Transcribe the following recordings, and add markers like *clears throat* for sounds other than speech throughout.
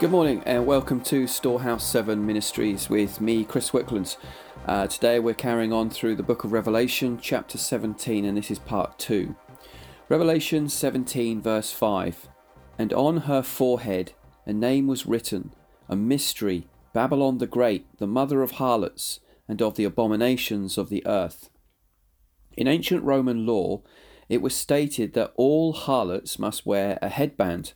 Good morning and welcome to Storehouse 7 Ministries with me, Chris Wicklands. Uh, today we're carrying on through the book of Revelation, chapter 17, and this is part 2. Revelation 17, verse 5 And on her forehead a name was written, a mystery, Babylon the Great, the mother of harlots and of the abominations of the earth. In ancient Roman law, it was stated that all harlots must wear a headband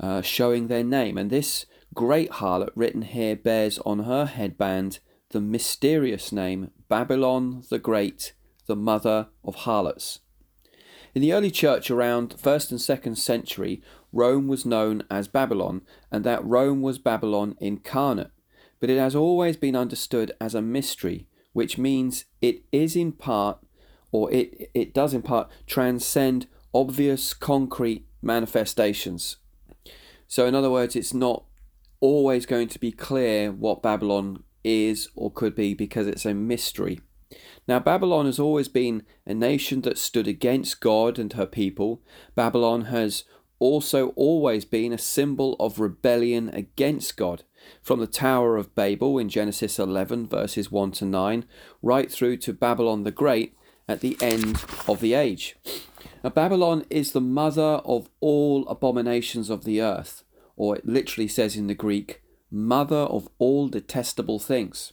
uh, showing their name. And this great harlot written here bears on her headband the mysterious name Babylon the Great, the mother of harlots. In the early church around 1st and 2nd century, Rome was known as Babylon, and that Rome was Babylon incarnate. But it has always been understood as a mystery, which means it is in part, or it, it does in part, transcend obvious concrete manifestations. So, in other words, it's not always going to be clear what Babylon is or could be because it's a mystery. Now, Babylon has always been a nation that stood against God and her people. Babylon has also always been a symbol of rebellion against God. From the Tower of Babel in Genesis 11, verses 1 to 9, right through to Babylon the Great at the end of the age. Now, Babylon is the mother of all abominations of the earth, or it literally says in the Greek, mother of all detestable things.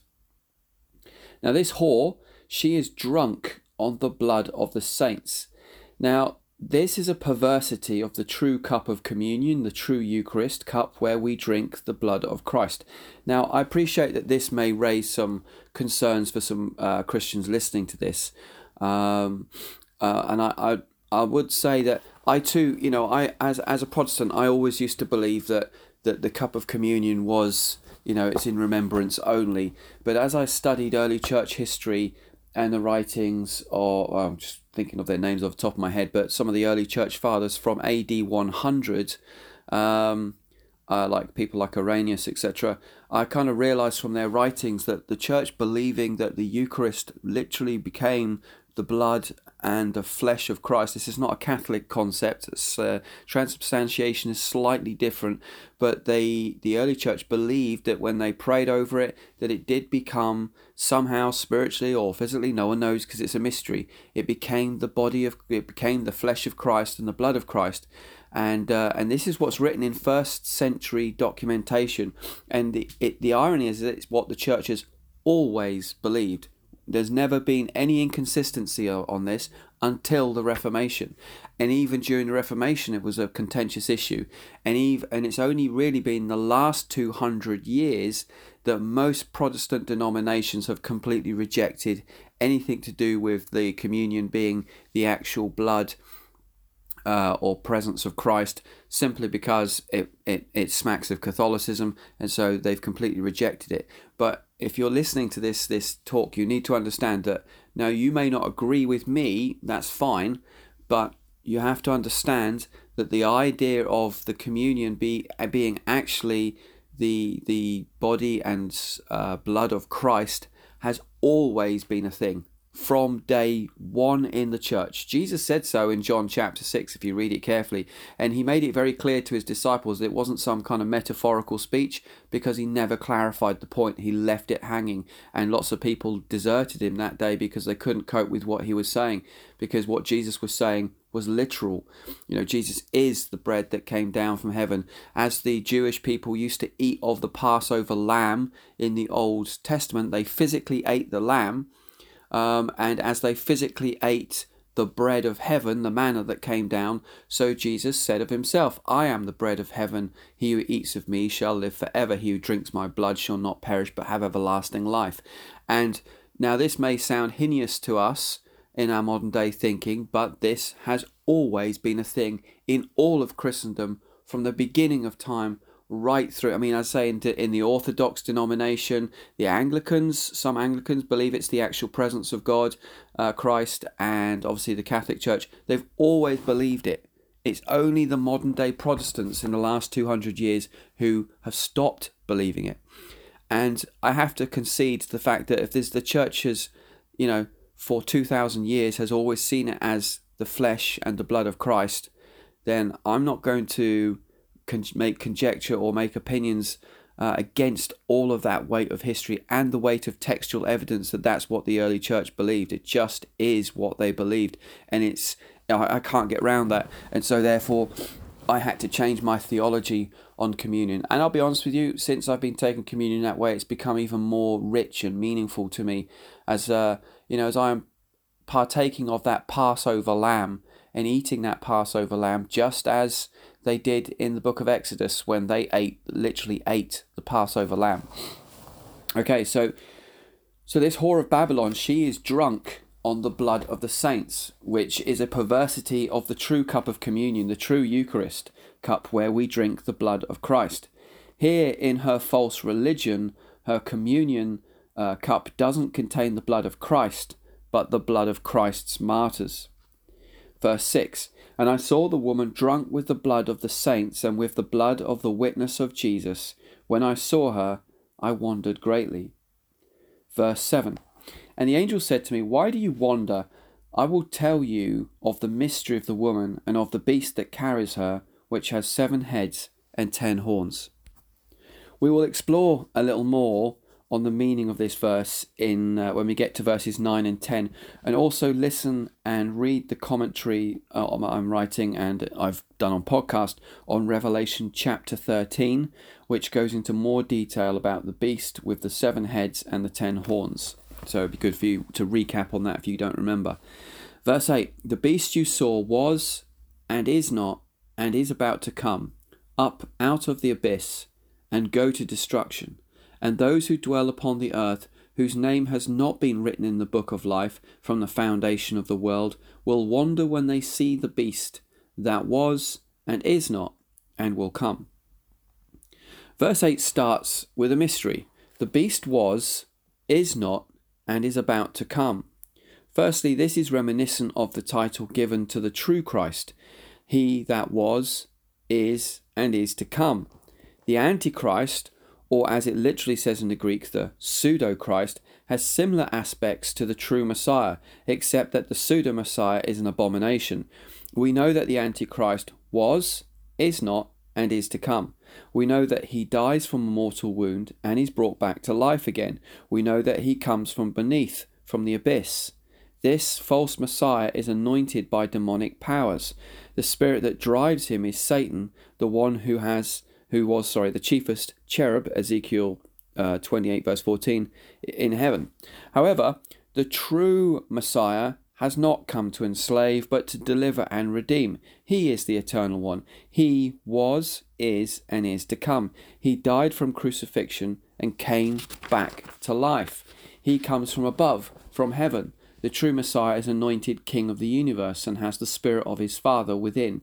Now, this whore, she is drunk on the blood of the saints. Now, this is a perversity of the true cup of communion, the true Eucharist cup where we drink the blood of Christ. Now, I appreciate that this may raise some concerns for some uh, Christians listening to this. Um, uh, and I, I, would say that I too, you know, I as as a Protestant, I always used to believe that that the cup of communion was, you know, it's in remembrance only. But as I studied early church history and the writings, or well, I'm just thinking of their names off the top of my head, but some of the early church fathers from AD 100. Um, uh, like people like Irenaeus, etc., I kind of realized from their writings that the church believing that the Eucharist literally became the blood and the flesh of Christ. This is not a Catholic concept. Uh, transubstantiation is slightly different, but they, the early church believed that when they prayed over it, that it did become somehow spiritually or physically. No one knows because it's a mystery. It became the body of, it became the flesh of Christ and the blood of Christ, and uh, and this is what's written in first century documentation. And the it, the irony is that it's what the church has always believed there's never been any inconsistency on this until the Reformation. And even during the Reformation, it was a contentious issue. And, even, and it's only really been the last 200 years that most Protestant denominations have completely rejected anything to do with the communion being the actual blood uh, or presence of Christ simply because it, it, it smacks of Catholicism and so they've completely rejected it. But if you're listening to this this talk, you need to understand that now you may not agree with me, that's fine, but you have to understand that the idea of the communion be being actually the the body and uh, blood of Christ has always been a thing from day one in the church. Jesus said so in John chapter 6, if you read it carefully. And he made it very clear to his disciples that it wasn't some kind of metaphorical speech because he never clarified the point. He left it hanging. And lots of people deserted him that day because they couldn't cope with what he was saying. Because what Jesus was saying was literal. You know, Jesus is the bread that came down from heaven. As the Jewish people used to eat of the Passover lamb in the Old Testament, they physically ate the lamb um, and as they physically ate the bread of heaven, the manna that came down, so Jesus said of himself, I am the bread of heaven. He who eats of me shall live forever. He who drinks my blood shall not perish but have everlasting life. And now this may sound heinous to us in our modern day thinking, but this has always been a thing in all of Christendom from the beginning of time right through. I mean, I say in, in the Orthodox denomination, the Anglicans, some Anglicans believe it's the actual presence of God, uh, Christ, and obviously the Catholic Church. They've always believed it. It's only the modern day Protestants in the last 200 years who have stopped believing it. And I have to concede the fact that if there's the church has, you know, for 2,000 years has always seen it as the flesh and the blood of Christ, then I'm not going to con- make conjecture or make opinions uh, against all of that weight of history and the weight of textual evidence that that's what the early church believed. It just is what they believed, and it's I, I can't get around that, and so therefore. I had to change my theology on communion. And I'll be honest with you, since I've been taking communion that way, it's become even more rich and meaningful to me as uh, you know, as I am partaking of that Passover lamb and eating that Passover lamb just as they did in the book of Exodus when they ate literally ate the Passover lamb. Okay, so so this whore of Babylon, she is drunk on the blood of the saints, which is a perversity of the true cup of communion, the true Eucharist cup where we drink the blood of Christ. Here in her false religion, her communion uh, cup doesn't contain the blood of Christ, but the blood of Christ's martyrs. Verse 6 And I saw the woman drunk with the blood of the saints and with the blood of the witness of Jesus. When I saw her, I wondered greatly. Verse 7 And the angel said to me, Why do you wonder? I will tell you of the mystery of the woman and of the beast that carries her, which has seven heads and ten horns. We will explore a little more on the meaning of this verse in uh, when we get to verses 9 and 10 and also listen and read the commentary uh, I'm writing and I've done on podcast on Revelation chapter 13 which goes into more detail about the beast with the seven heads and the ten horns. So it'd be good for you to recap on that if you don't remember. Verse 8 the beast you saw was and is not and is about to come up out of the abyss and go to destruction and those who dwell upon the earth, whose name has not been written in the book of life from the foundation of the world, will wonder when they see the beast that was and is not and will come. Verse 8 starts with a mystery. The beast was, is not, and is about to come. Firstly, this is reminiscent of the title given to the true Christ, he that was, is, and is to come. The Antichrist or as it literally says in the Greek, the pseudo Christ, has similar aspects to the true Messiah, except that the pseudo Messiah is an abomination. We know that the Antichrist was, is not, and is to come. We know that he dies from a mortal wound and is brought back to life again. We know that he comes from beneath, from the abyss. This false Messiah is anointed by demonic powers. The spirit that drives him is Satan, the one who has who was, sorry, the chiefest cherub, Ezekiel uh, 28, verse 14, in heaven. However, the true Messiah has not come to enslave, but to deliver and redeem. He is the eternal one. He was, is, and is to come. He died from crucifixion and came back to life. He comes from above, from heaven. The true Messiah is anointed King of the universe and has the Spirit of his Father within.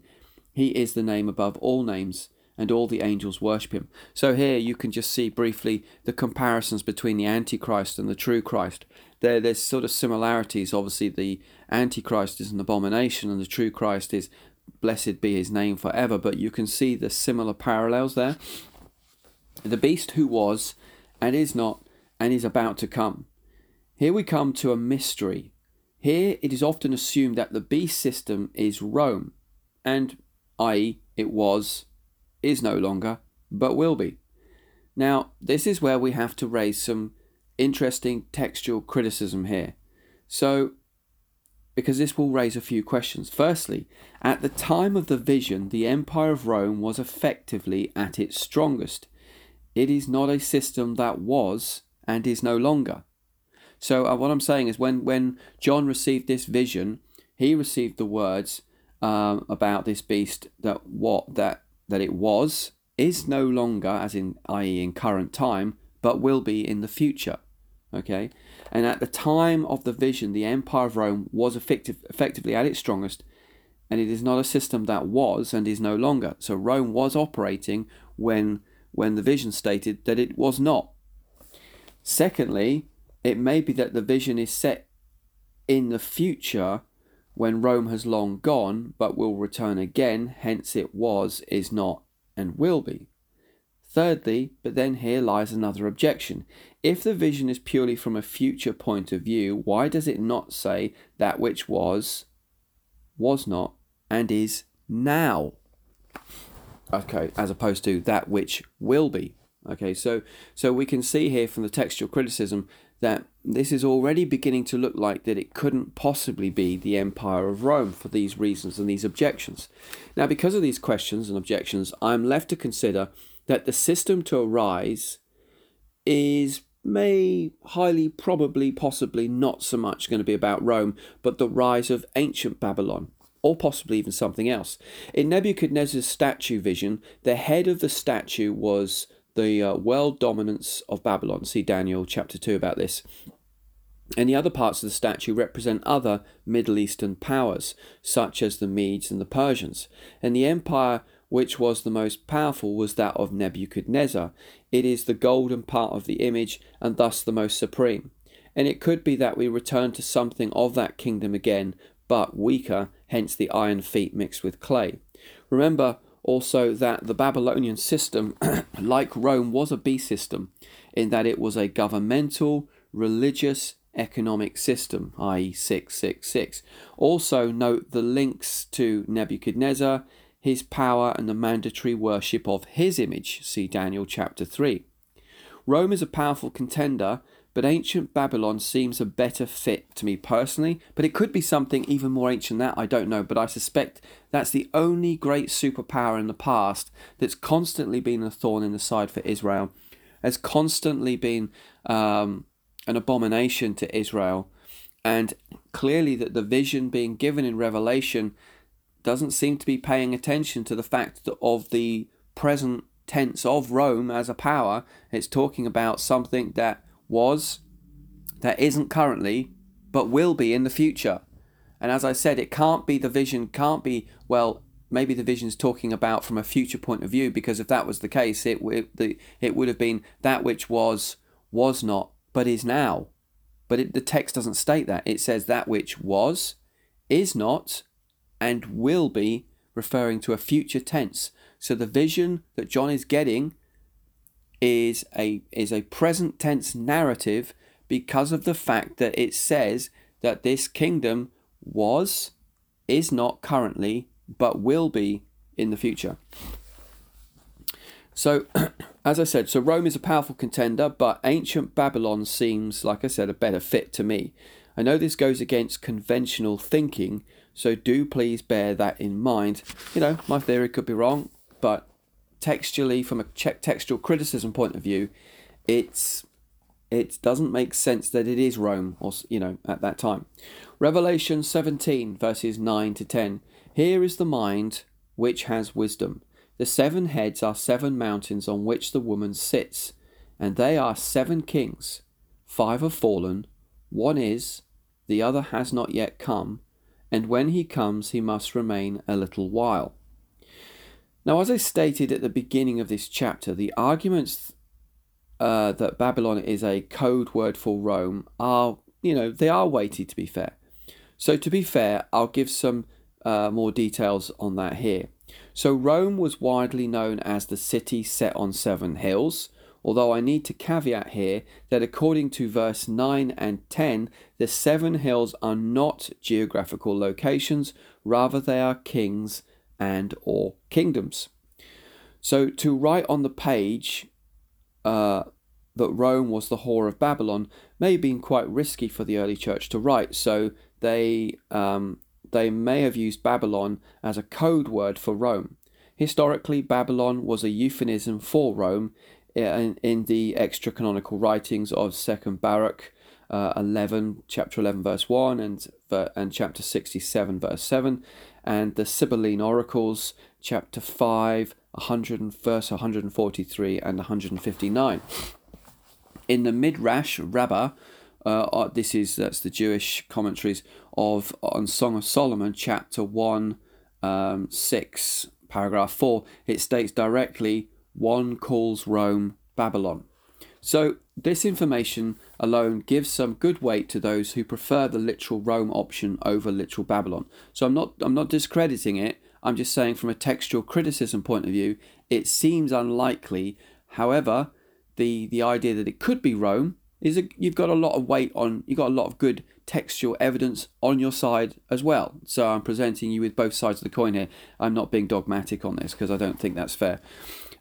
He is the name above all names and all the angels worship him. So here you can just see briefly the comparisons between the Antichrist and the true Christ. There, there's sort of similarities. Obviously, the Antichrist is an abomination, and the true Christ is blessed be his name forever. But you can see the similar parallels there. The beast who was, and is not, and is about to come. Here we come to a mystery. Here it is often assumed that the beast system is Rome, and i.e., it was is no longer, but will be. Now, this is where we have to raise some interesting textual criticism here. So, because this will raise a few questions. Firstly, at the time of the vision, the Empire of Rome was effectively at its strongest. It is not a system that was and is no longer. So, uh, what I'm saying is, when, when John received this vision, he received the words um, about this beast that what that that it was, is no longer, as in, i.e., in current time, but will be in the future. Okay? And at the time of the vision, the Empire of Rome was effective, effectively at its strongest, and it is not a system that was and is no longer. So Rome was operating when, when the vision stated that it was not. Secondly, it may be that the vision is set in the future when Rome has long gone, but will return again, hence it was, is not, and will be. Thirdly, but then here lies another objection. If the vision is purely from a future point of view, why does it not say that which was, was not, and is now? Okay, as opposed to that which will be. Okay, so so we can see here from the textual criticism that this is already beginning to look like that it couldn't possibly be the Empire of Rome for these reasons and these objections. Now, because of these questions and objections, I'm left to consider that the system to arise is may highly probably possibly not so much going to be about Rome, but the rise of ancient Babylon. Or possibly even something else. In Nebuchadnezzar's statue vision, the head of the statue was the uh, world dominance of Babylon. See Daniel chapter 2 about this. And the other parts of the statue represent other Middle Eastern powers, such as the Medes and the Persians. And the empire which was the most powerful was that of Nebuchadnezzar. It is the golden part of the image, and thus the most supreme. And it could be that we return to something of that kingdom again, but weaker, hence the iron feet mixed with clay. Remember, also that the Babylonian system, *clears throat* like Rome, was a B system in that it was a governmental, religious, economic system, i.e., 666. Also, note the links to Nebuchadnezzar, his power, and the mandatory worship of his image. See Daniel chapter 3. Rome is a powerful contender but ancient Babylon seems a better fit to me personally. But it could be something even more ancient than that, I don't know. But I suspect that's the only great superpower in the past that's constantly been a thorn in the side for Israel, has constantly been um, an abomination to Israel. And clearly, that the vision being given in Revelation doesn't seem to be paying attention to the fact that of the present tense of Rome as a power. It's talking about something that was, there isn't currently, but will be in the future. And as I said, it can't be the vision, can't be, well, maybe the vision's talking about from a future point of view, because if that was the case, it, it, the, it would have been that which was, was not, but is now. But it, the text doesn't state that. It says that which was, is not, and will be, referring to a future tense. So the vision that John is getting is a is a present tense narrative because of the fact that it says that this kingdom was is not currently but will be in the future. So, *clears throat* as I said, so Rome is a powerful contender, but ancient Babylon seems, like I said, a better fit to me. I know this goes against conventional thinking, so do please bear that in mind. You know, my theory could be wrong, but textually, from a textual criticism point of view, it's it doesn't make sense that it is Rome, or you know, at that time. Revelation 17 verses 9 to 10. Here is the mind which has wisdom. The seven heads are seven mountains on which the woman sits, and they are seven kings. Five have fallen, one is, the other has not yet come, and when he comes, he must remain a little while. Now, as I stated at the beginning of this chapter, the arguments uh, that Babylon is a code word for Rome are, you know, they are weighty to be fair. So, to be fair, I'll give some uh, more details on that here. So, Rome was widely known as the city set on seven hills, although I need to caveat here that according to verse 9 and 10, the seven hills are not geographical locations, rather, they are kings and or kingdoms. So to write on the page uh, that Rome was the whore of Babylon may have been quite risky for the early church to write. So they um, they may have used Babylon as a code word for Rome. Historically, Babylon was a euphemism for Rome in, in the extra canonical writings of Second Baruch uh, 11, chapter 11, verse 1, and, and chapter 67, verse 7, and the Sibylline Oracles, chapter 5, 100 verse 143 and 159. In the Midrash Rabbah, uh, uh, this is that's the Jewish commentaries of on Song of Solomon, chapter 1, um, 6, paragraph 4, it states directly, one calls Rome Babylon. So this information alone gives some good weight to those who prefer the literal Rome option over literal Babylon. So I'm not I'm not discrediting it. I'm just saying from a textual criticism point of view, it seems unlikely. However, the the idea that it could be Rome is a, you've got a lot of weight on you've got a lot of good textual evidence on your side as well. So I'm presenting you with both sides of the coin here. I'm not being dogmatic on this because I don't think that's fair.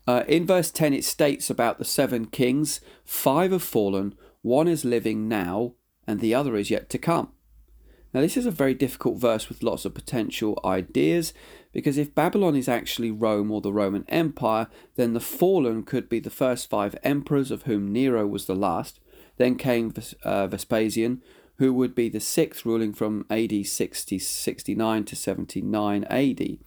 Uh, in verse 10, it states about the seven kings five have fallen, one is living now, and the other is yet to come. Now, this is a very difficult verse with lots of potential ideas because if Babylon is actually Rome or the Roman Empire, then the fallen could be the first five emperors, of whom Nero was the last. Then came uh, Vespasian, who would be the sixth, ruling from AD 60, 69 to 79 AD.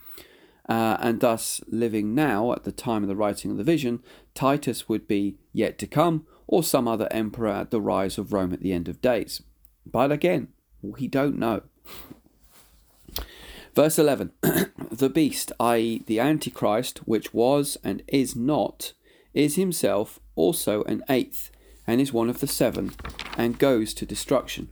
Uh, and thus, living now at the time of the writing of the vision, Titus would be yet to come, or some other emperor at the rise of Rome at the end of days. But again, we don't know. Verse 11 *clears throat* The beast, i.e., the Antichrist, which was and is not, is himself also an eighth, and is one of the seven, and goes to destruction.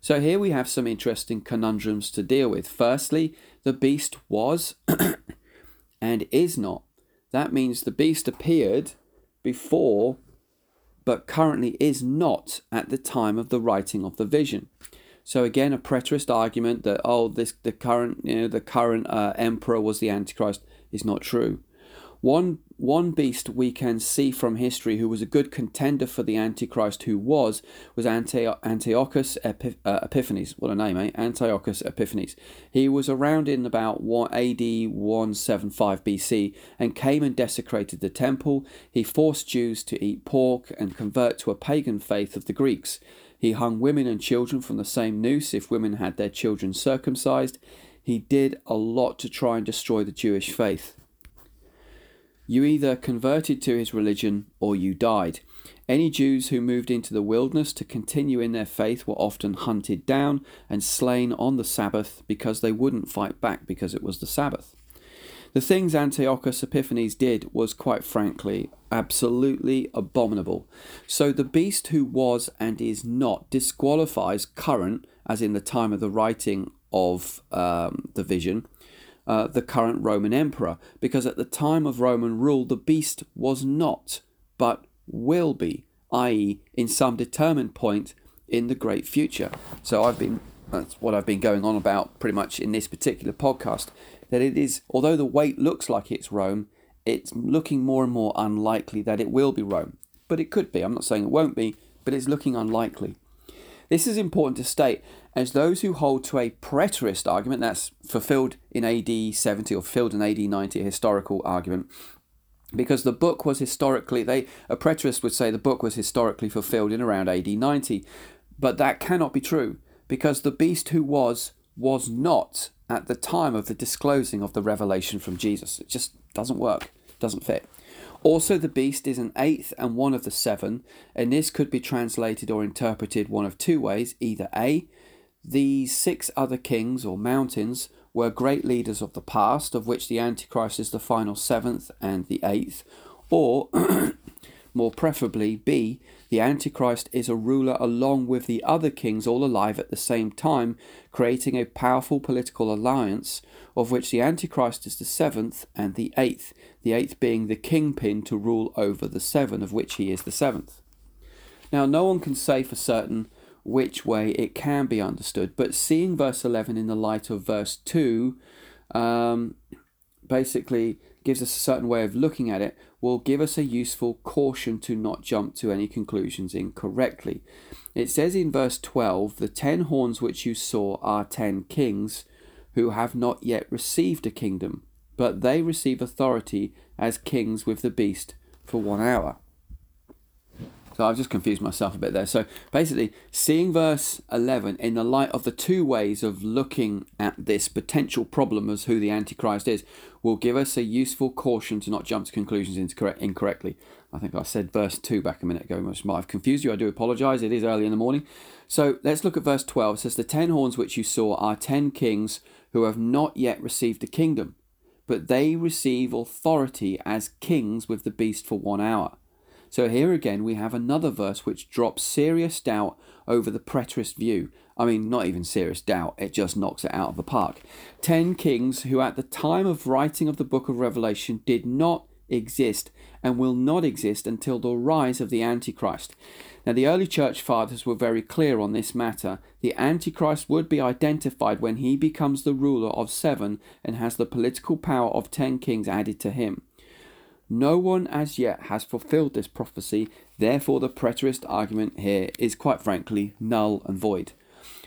So here we have some interesting conundrums to deal with. Firstly, the beast was *clears throat* and is not. That means the beast appeared before, but currently is not at the time of the writing of the vision. So again, a preterist argument that oh, this the current you know the current uh, emperor was the Antichrist is not true. One one beast we can see from history who was a good contender for the Antichrist, who was was Antiochus uh, Epiphanes. What a name, eh? Antiochus Epiphanes. He was around in about AD 175 BC and came and desecrated the temple. He forced Jews to eat pork and convert to a pagan faith of the Greeks. He hung women and children from the same noose if women had their children circumcised. He did a lot to try and destroy the Jewish faith. You either converted to his religion or you died. Any Jews who moved into the wilderness to continue in their faith were often hunted down and slain on the Sabbath because they wouldn't fight back because it was the Sabbath. The things Antiochus Epiphanes did was, quite frankly, absolutely abominable. So the beast who was and is not disqualifies current, as in the time of the writing of um, the vision, uh, the current Roman emperor, because at the time of Roman rule, the beast was not, but will be, i.e., in some determined point in the great future. So I've been that's what I've been going on about pretty much in this particular podcast that it is, although the weight looks like it's Rome, it's looking more and more unlikely that it will be Rome. But it could be. I'm not saying it won't be, but it's looking unlikely. This is important to state, as those who hold to a preterist argument, that's fulfilled in AD 70 or fulfilled in AD 90, a historical argument, because the book was historically, they a preterist would say the book was historically fulfilled in around AD 90, but that cannot be true, because the beast who was, was not at the time of the disclosing of the revelation from Jesus. It just doesn't work, doesn't fit. Also, the beast is an eighth and one of the seven, and this could be translated or interpreted one of two ways. Either A, these six other kings or mountains were great leaders of the past, of which the Antichrist is the final seventh and the eighth, or *clears throat* more preferably, B, the Antichrist is a ruler along with the other kings all alive at the same time, creating a powerful political alliance, of which the Antichrist is the seventh and the eighth, the eighth being the kingpin to rule over the seven, of which he is the seventh. Now, no one can say for certain which way it can be understood, but seeing verse 11 in the light of verse 2 um, basically gives us a certain way of looking at it, will give us a useful caution to not jump to any conclusions incorrectly. It says in verse 12, The ten horns which you saw are ten kings who have not yet received a kingdom, but they receive authority as kings with the beast for one hour. So I've just confused myself a bit there. So basically, seeing verse 11 in the light of the two ways of looking at this potential problem as who the Antichrist is will give us a useful caution to not jump to conclusions incorrectly. I think I said verse 2 back a minute ago, which might have confused you. I do apologize. It is early in the morning. So let's look at verse 12. It says, The ten horns which you saw are ten kings who have not yet received a kingdom, but they receive authority as kings with the beast for one hour. So here again we have another verse which drops serious doubt over the preterist view. I mean, not even serious doubt, it just knocks it out of the park. Ten kings who, at the time of writing of the book of Revelation, did not exist and will not exist until the rise of the Antichrist. Now, the early church fathers were very clear on this matter. The Antichrist would be identified when he becomes the ruler of seven and has the political power of ten kings added to him. No one as yet has fulfilled this prophecy, therefore, the preterist argument here is quite frankly null and void.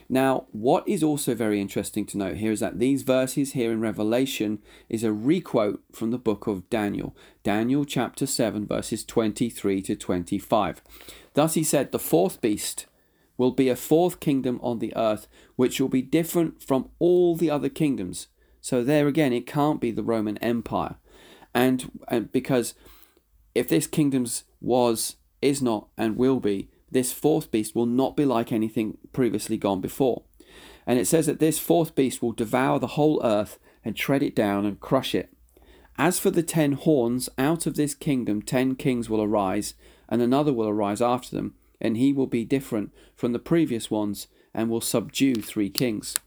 Now, what is also very interesting to note here is that these verses here in Revelation is a requote from the book of Daniel, Daniel chapter 7, verses 23 to 25. Thus he said, The fourth beast will be a fourth kingdom on the earth, which will be different from all the other kingdoms. So, there again, it can't be the Roman Empire. And, and because if this kingdom's was, is not, and will be, this fourth beast will not be like anything previously gone before. And it says that this fourth beast will devour the whole earth and tread it down and crush it. As for the ten horns, out of this kingdom ten kings will arise, and another will arise after them, and he will be different from the previous ones, and will subdue three kings.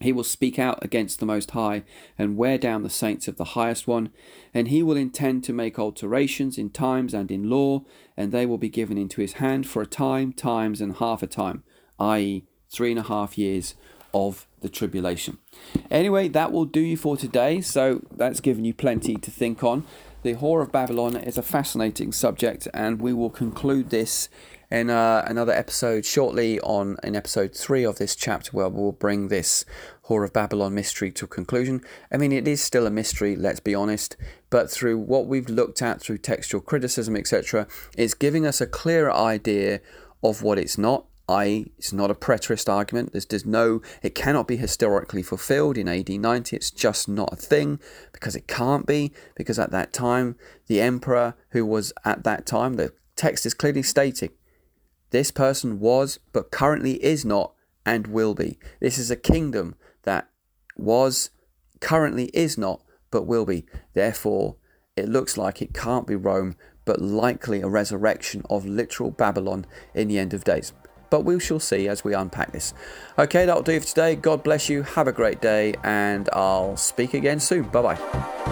He will speak out against the Most High and wear down the saints of the Highest One, and he will intend to make alterations in times and in law, and they will be given into his hand for a time, times, and half a time, i.e., three and a half years of the tribulation. Anyway, that will do you for today, so that's given you plenty to think on. The Whore of Babylon is a fascinating subject, and we will conclude this in uh, another episode shortly on in episode three of this chapter where we'll bring this Whore of Babylon mystery to a conclusion. I mean, it is still a mystery, let's be honest, but through what we've looked at through textual criticism, etc., it's giving us a clearer idea of what it's not. I.e., it's not a preterist argument. There's, there's no, it cannot be historically fulfilled in AD 90. It's just not a thing because it can't be, because at that time, the emperor who was at that time, the text is clearly stating this person was, but currently is not, and will be. This is a kingdom that was, currently is not, but will be. Therefore, it looks like it can't be Rome, but likely a resurrection of literal Babylon in the end of days. But we shall see as we unpack this. Okay, that'll do for today. God bless you. Have a great day, and I'll speak again soon. Bye bye.